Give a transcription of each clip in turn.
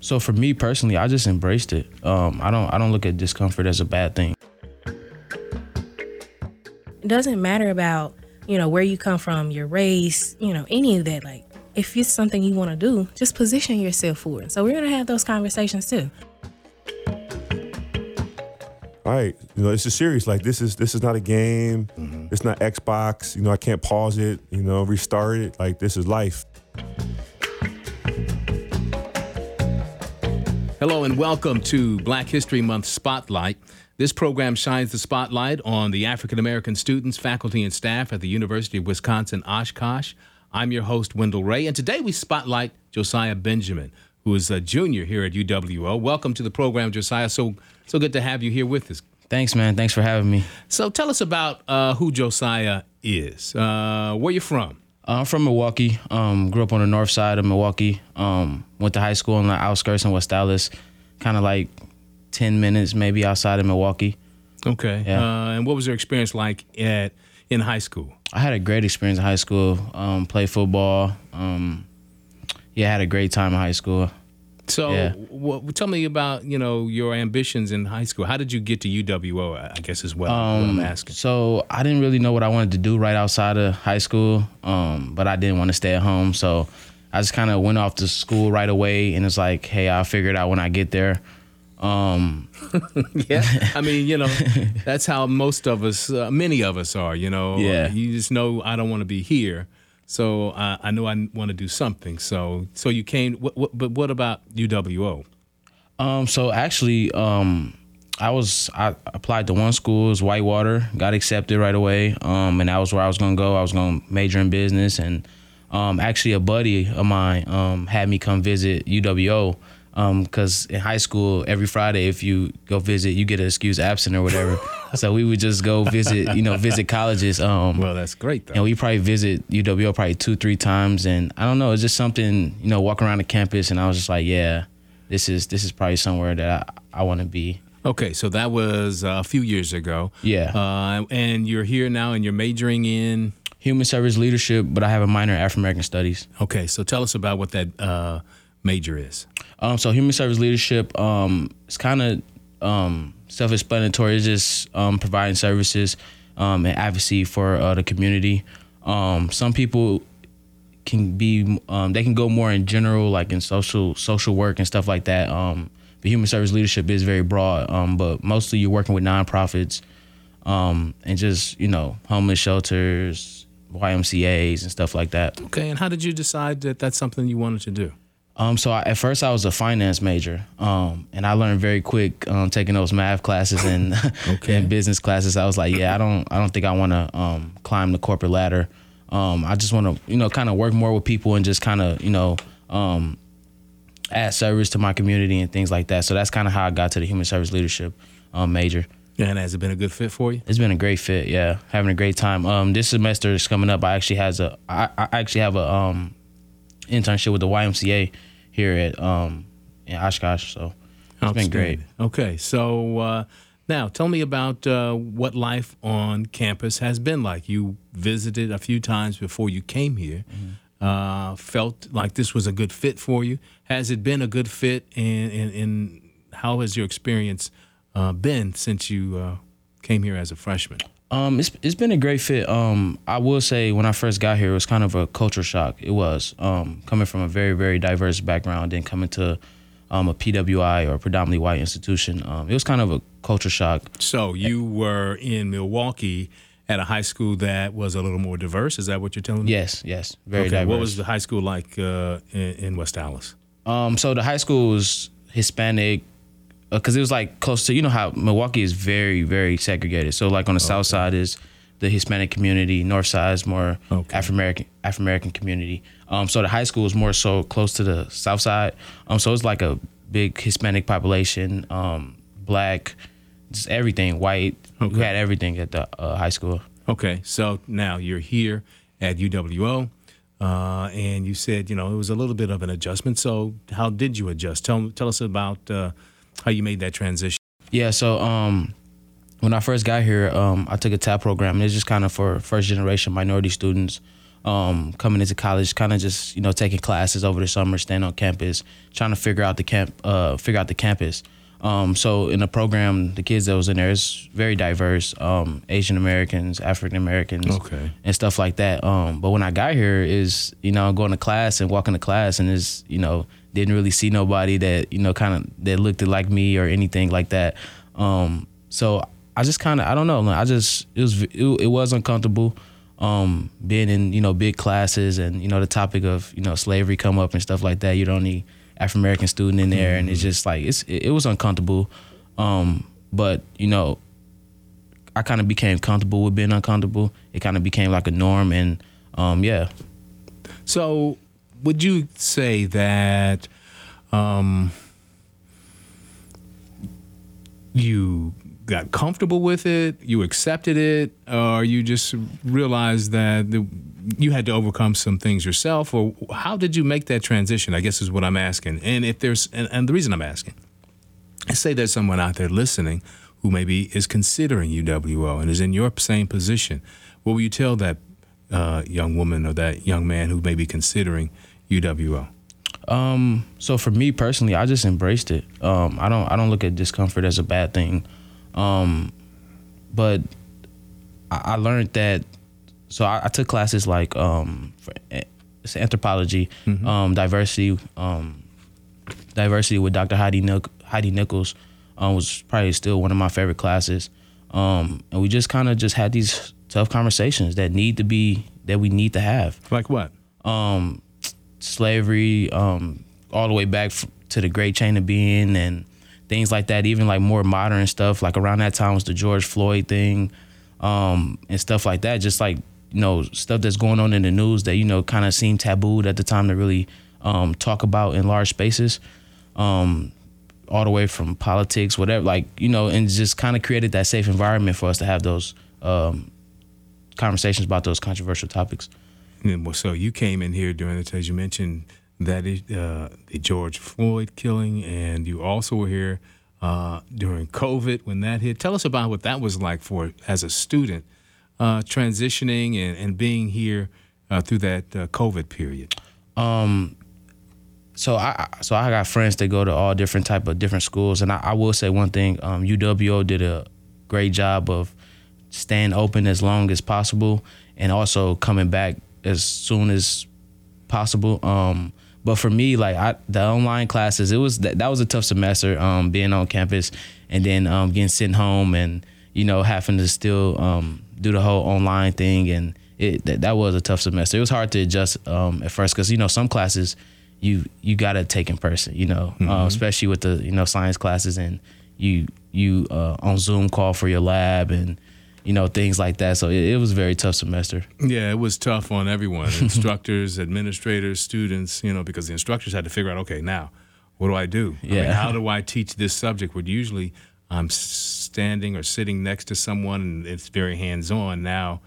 So for me personally, I just embraced it. Um, I don't I don't look at discomfort as a bad thing. It doesn't matter about, you know, where you come from, your race, you know, any of that. Like, if it's something you want to do, just position yourself for it. So we're going to have those conversations too. All right, you know, it's a serious. Like this is this is not a game. It's not Xbox. You know, I can't pause it. You know, restart it. Like this is life. Hello and welcome to Black History Month Spotlight. This program shines the spotlight on the African American students, faculty, and staff at the University of Wisconsin Oshkosh. I'm your host, Wendell Ray, and today we spotlight Josiah Benjamin, who is a junior here at UWO. Welcome to the program, Josiah. So, so good to have you here with us. Thanks, man. Thanks for having me. So, tell us about uh, who Josiah is. Uh, where you from? I'm from Milwaukee. Um, grew up on the north side of Milwaukee. Um, went to high school on the outskirts in West Allis, kind of like 10 minutes maybe outside of Milwaukee. Okay. Yeah. Uh, and what was your experience like at in high school? I had a great experience in high school. Um, played football. Um, yeah, I had a great time in high school. So, Yeah. tell me about you know your ambitions in high school. How did you get to UWO? I guess as well. what I'm asking. So I didn't really know what I wanted to do right outside of high school, um, but I didn't want to stay at home. So I just kind of went off to school right away, and it's like, hey, I'll figure it out when I get there. Um, Yeah, I mean, you know, that's how most of us, uh, many of us are. You know, Yeah. you just know I don't want to be here, so I, I know I want to do something. So, so you came. What, what, but what about UWO? Um, so actually, um, I was I applied to one school, it was Whitewater, got accepted right away. Um, and that was where I was gonna go. I was gonna major in business, and um, actually a buddy of mine um had me come visit UWO. Um, cause in high school, every Friday, if you go visit, you get an excuse absent or whatever. so we would just go visit, you know, visit colleges. Um, Well, that's great though. and we probably visit UWO probably two, three times. And I don't know, it's just something, you know, walking around the campus and I was just like, yeah, this is this is probably somewhere that I, I want to be. Okay, so that was uh, a few years ago. Yeah. Uh, and you're here now, and you're majoring in. Human service leadership, but I have a minor in African American studies. Okay, so tell us about what that uh, major is. Um, so human service leadership, um, it's kind of um, self-explanatory. It's just um, providing services um, and advocacy for uh, the community. Um, some people can be, um, they can go more in general, like in social social work and stuff like that. Um, but human service leadership is very broad. Um, but mostly you're working with nonprofits um, and just you know homeless shelters, YMCA's and stuff like that. Okay, and how did you decide that that's something you wanted to do? Um, so I, at first I was a finance major, um, and I learned very quick um, taking those math classes and, and business classes. I was like, yeah, I don't, I don't think I want to um, climb the corporate ladder. Um, I just want to, you know, kind of work more with people and just kind of, you know, um, add service to my community and things like that. So that's kind of how I got to the human service leadership um, major. And has it been a good fit for you? It's been a great fit. Yeah, having a great time. Um, this semester is coming up. I actually has a. I, I actually have a um, internship with the YMCA here at um, in Oshkosh. So it's been great. Okay, so uh, now tell me about uh, what life on campus has been like. You visited a few times before you came here. Mm-hmm. Uh, felt like this was a good fit for you. Has it been a good fit? And, and, and how has your experience uh, been since you uh, came here as a freshman? Um, it's it's been a great fit. Um, I will say when I first got here, it was kind of a culture shock. It was um, coming from a very very diverse background and coming to um, a PWI or predominantly white institution. Um, it was kind of a culture shock. So you were in Milwaukee at a high school that was a little more diverse. Is that what you're telling me? Yes, yes, very okay. diverse. What was the high school like uh, in, in West Allis? Um, so the high school was Hispanic, because it was like close to you know how Milwaukee is very very segregated. So like on the south side is the Hispanic community, north side is more Okay. Afro American Afro American community. Um, so the high school is more so close to the south side. Um, so it's like a big Hispanic population, um, black, just everything, white. We had everything at the uh, high school. Okay, so now you're here at UWO, uh, and you said you know it was a little bit of an adjustment. So how did you adjust? Tell tell us about uh, how you made that transition. Yeah, so um, when I first got here, um, I took a TAP program. It's just kind of for first generation minority students. um, coming into college, kind of just you know taking classes over the summer, staying on campus, trying to figure out the camp, uh, figure out the campus. Um, so in the program, the kids that was in there is very diverse, um, Asian Americans, African Americans, Okay. and stuff like that. Um, but when I got here, is you know going to class and walking to class, and is you know didn't really see nobody that you know kind of that looked like me or anything like that. Um, so I just kind of I don't know. I just it was it, it was uncomfortable um, being in you know big classes and you know the topic of you know slavery come up and stuff like that. You don't need African American student in there, and it's just like it's it, it was uncomfortable. Um, but you know, I kind of became comfortable with being uncomfortable. It kind of became like a norm, and um, yeah, So, would you say that um, you got comfortable with it, you accepted it, or you just realized that the, you had to overcome some things yourself, or how did you make that transition? I guess is what I'm asking. And if there's, and, and the reason I'm asking, is say there's someone out there listening who maybe is considering UWO and is in your same position. What will you tell that uh, young woman or that young man who may be considering UWO? Um, so for me personally, I just embraced it. Um, I don't I don't look at discomfort as a bad thing. Um, but I, I learned that. So I, I took classes like um, for, it's anthropology, um, diversity, um, diversity with Dr. Heidi Nick, Heidi Nichols um, was probably still one of my favorite classes. Um, and we just kind of just had these tough conversations that need to be that we need to have Like what? um, slavery, um, all the way back to the Great Chain of Being and things like that. Even like more modern stuff. Like around that time was the George Floyd thing, um, and stuff like that. Just like you know stuff that's going on in the news that you know kind of seemed tabooed at the time to really um, talk about in large spaces. Um, all the way from politics, whatever, like you know, and just kind of created that safe environment for us to have those um, conversations about those controversial topics. So you came in here during the, as you mentioned, that is, uh, the George Floyd killing, and you also were here uh, during COVID when that hit. Tell us about what that was like for as a student uh, transitioning and, and being here uh, through that uh, COVID period. um so I I- so I got friends that go to all different type of different schools, and I, I will say one thing: um, UWO did a great job of staying open as long as possible, and also coming back as soon as possible. Um, but for me, like I, the online classes, it was that, that was a tough semester. Um, being on campus and then um, getting sent home, and you know having to still um, do the whole online thing, and it that, that was a tough semester. It was hard to adjust um, at first because you know some classes you you gotta take in person, you know, uh, especially with the you know science classes and you you uh, on Zoom call for your lab and you know things like that. So it, it was a very tough semester. Yeah, it was tough on everyone instructors, administrators, students, you know, because the instructors had to figure out, okay, now what do I do? I mean, Yeah. how do I teach this subject? Where usually I'm standing or sitting next to someone and it's very hands on. Now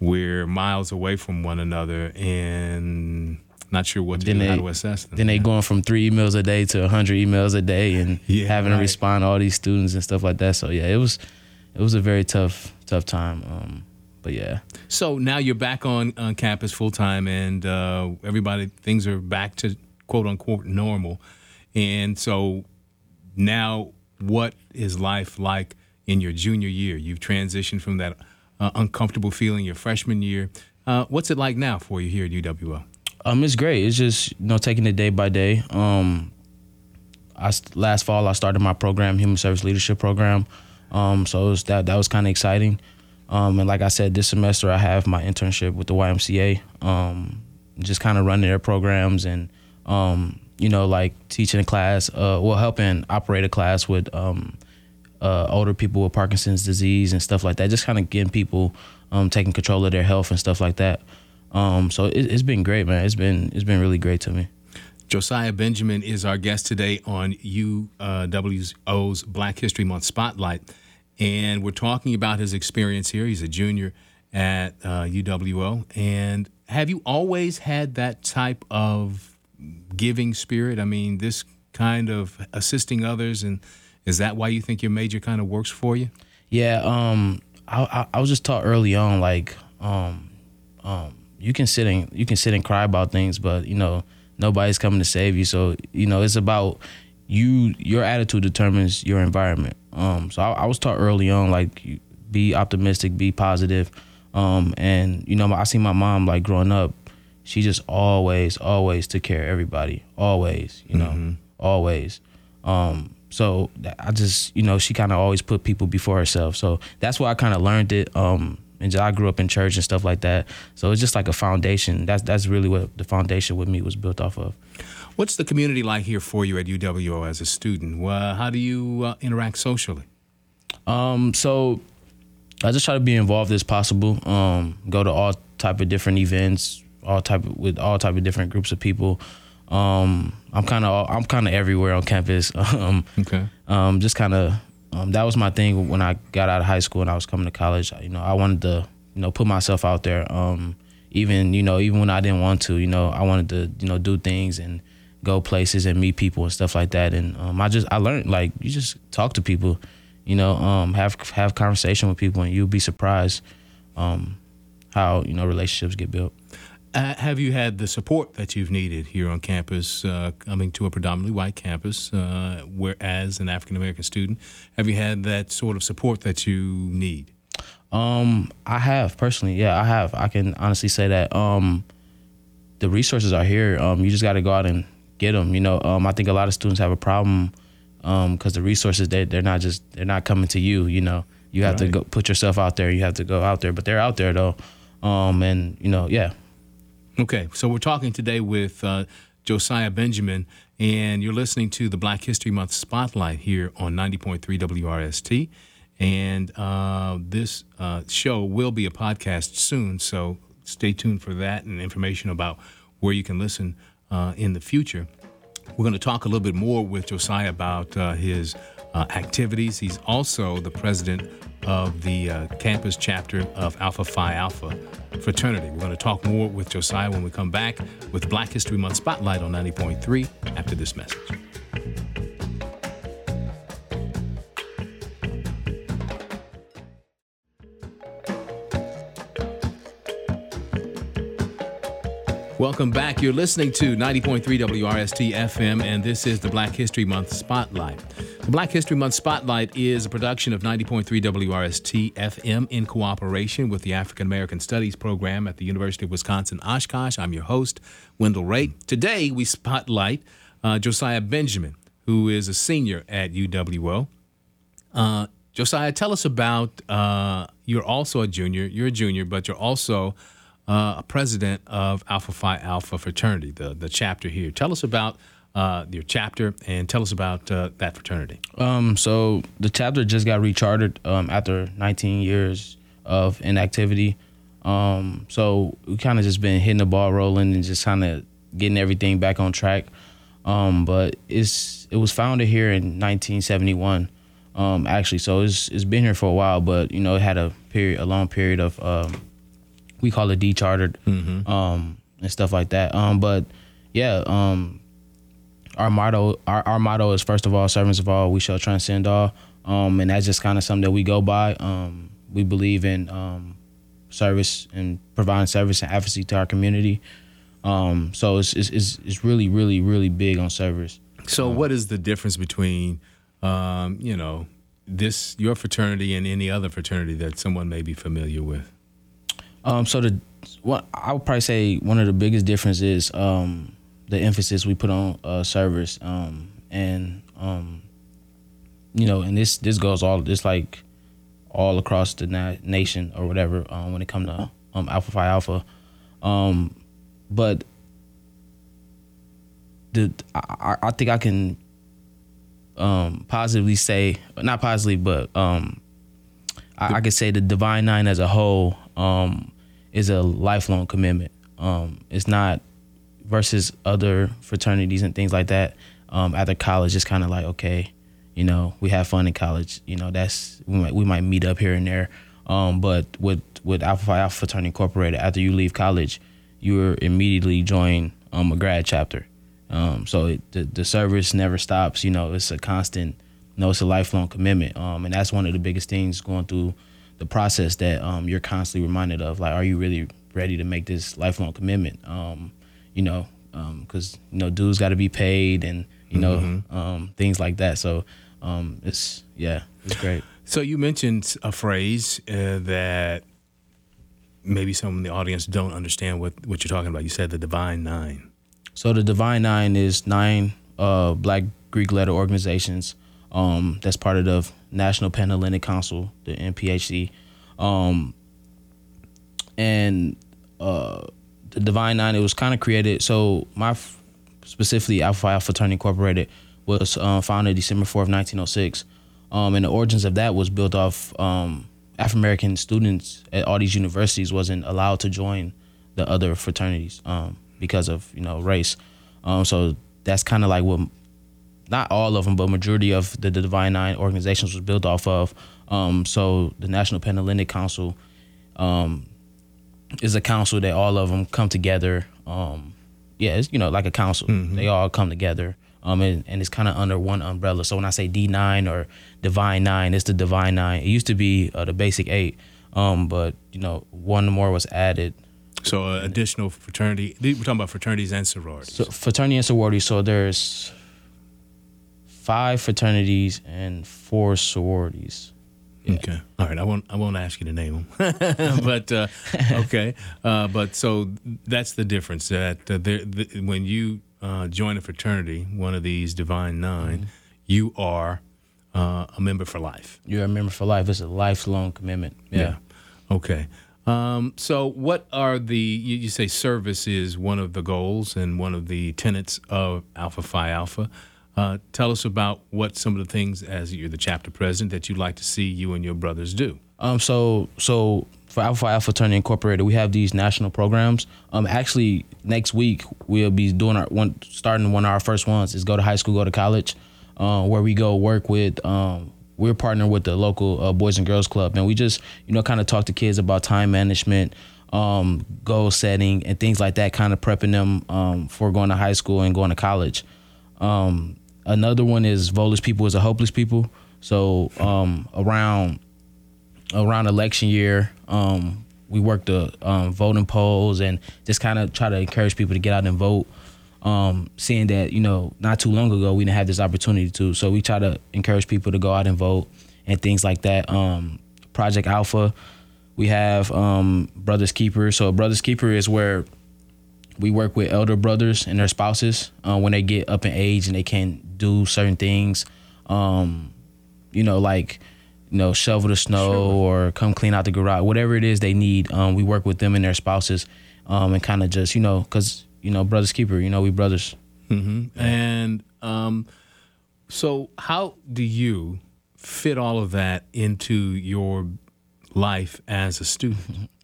we're miles away from one another and not sure what to Then do, how they- to assess them. Then they going from three emails a day to 100 emails a day and Yeah, having right. to respond to all these students and stuff like that. So yeah, it was it was a very tough tough time. Um, but yeah. So now you're back on, on campus full time, and uh, everybody things are back to quote unquote normal. And so now, what is life like in your junior year? You've transitioned from that uh, uncomfortable feeling your freshman year. Uh, what's it like now for you here at UWO? Um, it's great. It's just you know taking it day by day. Um, I last fall I started my program, Human Service Leadership Program. Um, so was that that was kind of exciting. Um, and like I said, this semester I have my internship with the YMCA. Um, just kind of running their programs and um, you know like teaching a class, uh, well helping operate a class with um, uh, older people with Parkinson's disease and stuff like that. Just kind of getting people um, taking control of their health and stuff like that. So it, it's been great, man. It's been it's been really great to me. Josiah Benjamin is our guest today on UWO's Black History Month Spotlight. And we're talking about his experience here. He's a junior at uh, UWO. And have you always had that type of giving spirit? I mean, this kind of assisting others. And is that why you think your major kind of works for you? Yeah, um, I, I was just taught early on like um, um, you can sit and you can sit and cry about things, but you know nobody's coming to save you. So you know it's about you. Your attitude determines your environment. Um, so I, I was taught early on like be optimistic, be positive. Um, and you know I see my mom like growing up, she just always always took care of everybody, always. You know, mm-hmm. always. Um, so I just you know she kind of always put people before herself. So that's why I kind of learned it. Um, and I grew up in church and stuff like that. So it's just like a foundation. That's that's really what the foundation with me was built off of. What's the community like here for you at UWO as a student? Well, how do you uh, interact socially? Um, so I just try to be involved as possible. Um, go to all type of different events, all type of, with all type of different groups of people. Um, I'm kind of I'm kind of everywhere on campus. um, okay. Um, just kind of um, that was my thing when I got out of high school and I was coming to college. You know, I wanted to, you know, put myself out there. Um, even you know, even when I didn't want to, you know, I wanted to, you know, do things and go places and meet people and stuff like that. And um, I just I learned like you just talk to people, you know, um, have have conversation with people, and you'll be surprised um, how you know relationships get built. Uh, have you had the support that you've needed here on campus, uh, coming to a predominantly white campus, uh, where as an African American student, have you had that sort of support that you need? Um, I have personally, yeah, I have. I can honestly say that um, the resources are here. Um, you just got to go out and get them. You know, um, I think a lot of students have a problem because um, the resources they they're not just they're not coming to you. You know, you have right. to go put yourself out there. You have to go out there, but they're out there though. Um, and you know, yeah, Okay, so we're talking today with uh, Josiah Benjamin, and you're listening to the Black History Month Spotlight here on 90.3 WRST. And uh, this uh, show will be a podcast soon, so stay tuned for that and information about where you can listen uh, in the future. We're going to talk a little bit more with Josiah about uh, his uh, activities. He's also the president of the uh, campus chapter of Alpha Phi Alpha fraternity. We're going to talk more with Josiah when we come back with Black History Month Spotlight on 90.3 after this message. Welcome back. You're listening to 90.3 WRST FM, and this is the Black History Month Spotlight. Black History Month Spotlight is a production of 90.3 WRST FM in cooperation with the African American Studies program at the University of Wisconsin Oshkosh. I'm your host, Wendell Ray. Today, we spotlight uh, Josiah Benjamin, who is a senior at UWO. Uh, Josiah, tell us about uh, you're also a junior. You're a junior, but you're also uh, a president of Alpha Phi Alpha fraternity, the, the chapter here. Tell us about uh, your chapter and tell us about uh, that fraternity. Um, so the chapter just got rechartered um, after 19 years of inactivity. Um, so we kind of just been hitting the ball rolling and just kind of getting everything back on track. Um, but it's it was founded here in 1971, um, actually. So it's it's been here for a while, but you know it had a period, a long period of um, we call it dechartered mm-hmm. and stuff like that. but yeah, our motto our, our motto is first of all servants of all we shall transcend all. Um, and that's just kind of something that we go by. Um, we believe in um, service and providing service and advocacy to our community. Um, so it's, it's, it's really really really big on service. So what is the difference between um, you know this your fraternity and any other fraternity that someone may be familiar with? Um, so the what I would probably say one of the biggest differences um, the emphasis we put on uh, service, um, and um, you know, and this this goes all this like all across the na- nation or whatever um, when it comes to um, Alpha Phi Alpha, um, but the I, I think I can um, positively say not positively, but um, I, I could say the Divine Nine as a whole um, is a lifelong commitment. Um, it's not versus other fraternities and things like that. Um, after college, it's kind of like okay, you know, we have fun in college. You know, that's we might we might meet up here and there. Um, but with with Alpha Phi Alpha Fraternity Incorporated, after you leave college, you're immediately join um, a grad chapter. Um, so it, the the service never stops. You know, it's a constant. You know, it's a lifelong commitment. Um, and that's one of the biggest things going through the process that um, you're constantly reminded of. Like, are you really ready to make this lifelong commitment. Um, you know, because you know dues got to be paid and you know um, things like that. So um, it's yeah, it's great. So you mentioned a phrase uh, that maybe some in the audience don't understand what, what you're talking about. You said the divine nine. So the Divine Nine is nine uh, Black Greek letter organizations. Um, that's part of the National Panhellenic Council, the NPHC, um, and uh, the Divine Nine. It was kind of created. So my f- specifically Alpha Phi Alpha Fraternity Incorporated was uh, founded December fourth, nineteen oh six, um, and the origins of that was built off um, African American students at all these universities wasn't allowed to join the other fraternities um, because of you know race. Um, so that's kind of like what not all of them, but majority of the, the Divine Nine organizations was built off of. Um, so the National Panhellenic Council um, is a council that all of them come together. Um, yeah, it's you know like a council. They all come together. Um, and, and it's kind of under one umbrella. So when I say D nine or Divine Nine, it's the Divine Nine. It used to be uh, the Basic Eight, um, but you know one more was added. So uh, additional fraternity. We're talking about fraternities and sororities. So fraternity and sorority. So there's five fraternities and four sororities. Okay. All right. I won't. I won't ask you to name them. but uh, okay. Uh, but so that's the difference. That uh, there, the, when you uh, join a fraternity, one of these divine 9 you are uh, a member for life. You're a member for life. It's a lifelong commitment. Yeah. Okay. Um, so, what are the? You, you say service is one of the goals and one of the tenets of Alpha Phi Alpha. Uh, tell us about what some of the things, as you're the chapter president, that you'd like to see you and your brothers do. Um. So so for Alpha Phi Alpha Fraternity Incorporated, we have these national programs. Um. Actually, next week we'll be doing our one starting one of our first ones is go to high school, go to college, uh, where we go work with. Um. We're partnering with the local uh, Boys and Girls Club, and we just you know kind of talk to kids about time management, um, goal setting, and things like that. Kind of prepping them um, for going to high school and going to college. Um, another one is Voteless people is a hopeless people. So um, around around election year, um, we work the um, voting polls and just kind of try to encourage people to get out and vote. Um, seeing that you know not too long ago we didn't have this opportunity to, so we try to encourage people to go out and vote and things like that. Um, Project Alpha, we have um, Brothers Keeper. So Brothers Keeper is where we work with elder brothers and their spouses uh, when they get up in age and they can't do certain things. Um, you know, like you know, shovel the snow or come clean out the garage, whatever it is they need. Um, we work with them and their spouses, um, and kind of just you know, cause you know, brothers keeper. You know, we brothers. And um, so, how do you fit all of that into your life as a student?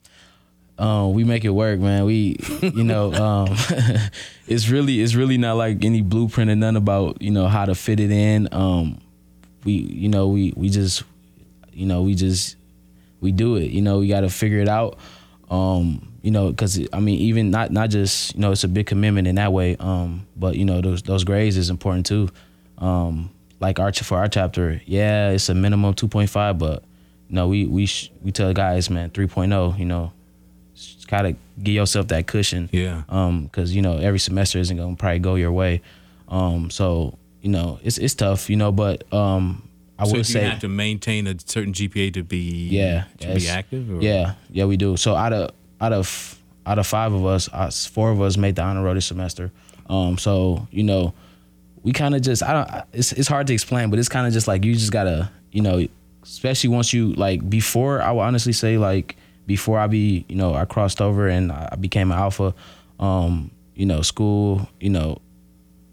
um, we make it work, man. We, you know, um, it's really, it's really not like any blueprint or none about, you know, how to fit it in. Um, we, you know, we, we just, you know, we just, we do it. You know, we got to figure it out. Um, you know, because I mean, even not not just, you know, it's a big commitment in that way. Um, but you know, those those grades is important too. Um, like our for our chapter, yeah, it's a minimum two point five, but you know, we we sh- we tell guys, man, 3.0, You know, kind of give yourself that cushion. Yeah. Um, because you know every semester isn't gonna probably go your way. Um, so you know it's it's tough, you know, but um, I so would say you have to maintain a certain GPA to be yeah to be active? Or? Yeah, yeah, we do. So out of out of out of five of us, four of us made the honor roll this semester. Um, so you know, we kind of just I don't. It's it's hard to explain, but it's kind of just like you just gotta you know, especially once you like before. I would honestly say like before I be you know I crossed over and I became an alpha. Um, you know, school. You know,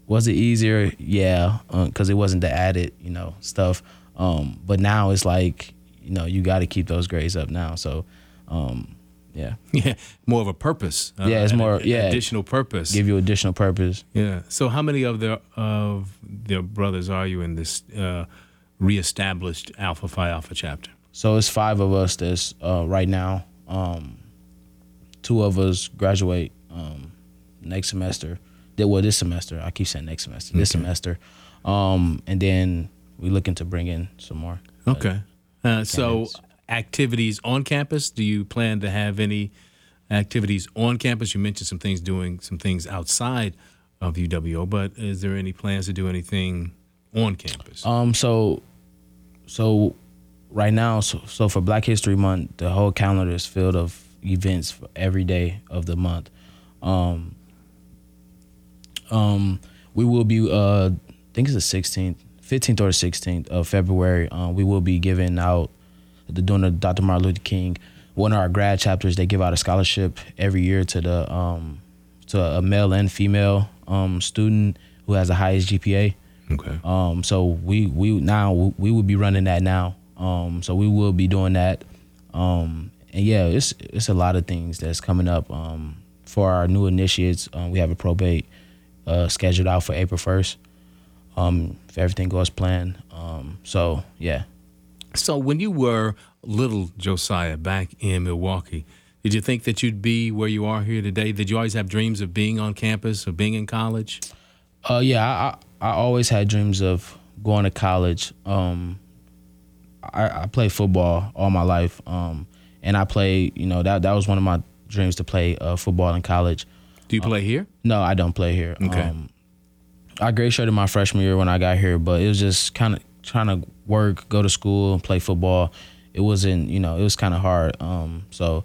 was it easier? Yeah, because it wasn't the added you know stuff. Um, but now it's like you know you got to keep those grades up now. So. Um, yeah, Yeah, more of a purpose. uh, Yeah, it's more- an yeah. additional purpose. give you additional purpose. Yeah. So, how many of the of their brothers are you in this uh, reestablished Alpha Phi Alpha chapter? So it's five of us that's uh, right now. Um, two of us graduate um, next semester. Did well this semester. I keep saying next semester. This semester, um, and then we're looking to bring in some more. Okay. Uh, so, activities on campus. Do you plan to have any activities on campus? You mentioned some things doing some things outside of UWO, but is there any plans to do anything on campus? Um, so, so right now, so, so for Black History Month, the whole calendar is filled of events for every day of the month. Um, um, we will be, uh, I think it's the 16th, 15th or 16th of February. Um, we will be giving out the doing the Dr. Martin Luther King. One of our grad chapters, they give out a scholarship every year to the um, to a male and female um, student who has the highest GPA. okay. Um, so we we now we will be running that now. Um, so we will be doing that. Um, and yeah, it's it's a lot of things that's coming up. Um, for our new initiates, um, we have a probate uh, scheduled out for April first. Um, if everything goes planned. Um, so yeah. So when you were little Josiah back in Milwaukee, did you think that you'd be where you are here today? Did you always have dreams of being on campus or being in college? Uh, yeah, I, I I always had dreams of going to college. Um, I, I played football all my life, um, and I played. You know that that was one of my dreams to play uh, football in college. Do you play here? No, I don't play here. Okay. Um, I grade shirted my freshman year when I got here, but it was just kind of trying to work, go to school, and play football. It wasn't, you know, it was kind of hard. Um, so,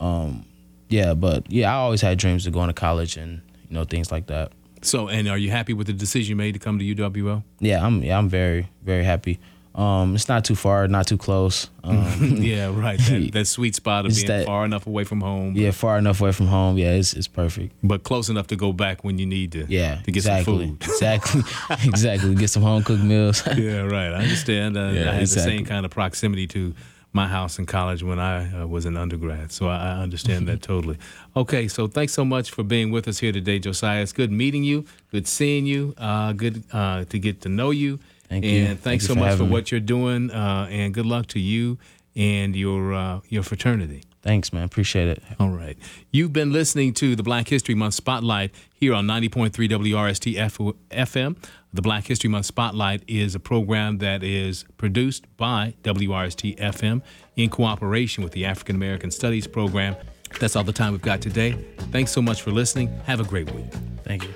um, yeah, but yeah, I always had dreams of going to college and you know things like that. So, and are you happy with the decision you made to come to UWO? Yeah, I'm yeah, I'm very very happy. Um, it's not too far, not too close. Um, yeah, right. That, that sweet spot of being that- far enough away from home, yeah, far enough away from home. Yeah, it's it's perfect. but close enough to go back when you need to. Yeah, to get exactly, some food. exactly, exactly. Get some home cooked meals. yeah, right. I understand. Uh, Yeah, I had the same exactly. kind of proximity to my house in college when I uh, was an undergrad, so I, I understand that totally. Okay, so thanks so much for being with us here today, Josiah. It's good meeting you, good seeing you, uh, good uh, to get to know you. Thank and you. thanks Thank so for much for me. what you're doing, uh, and good luck to you and your uh, your fraternity. Thanks, man. Appreciate it. All right. You've been listening to the Black History Month Spotlight here on 90.3 WRST F- FM. The Black History Month Spotlight is a program that is produced by WRST FM in cooperation with the African American Studies program. That's all the time we've got today. Thanks so much for listening. Have a great week. Thank you.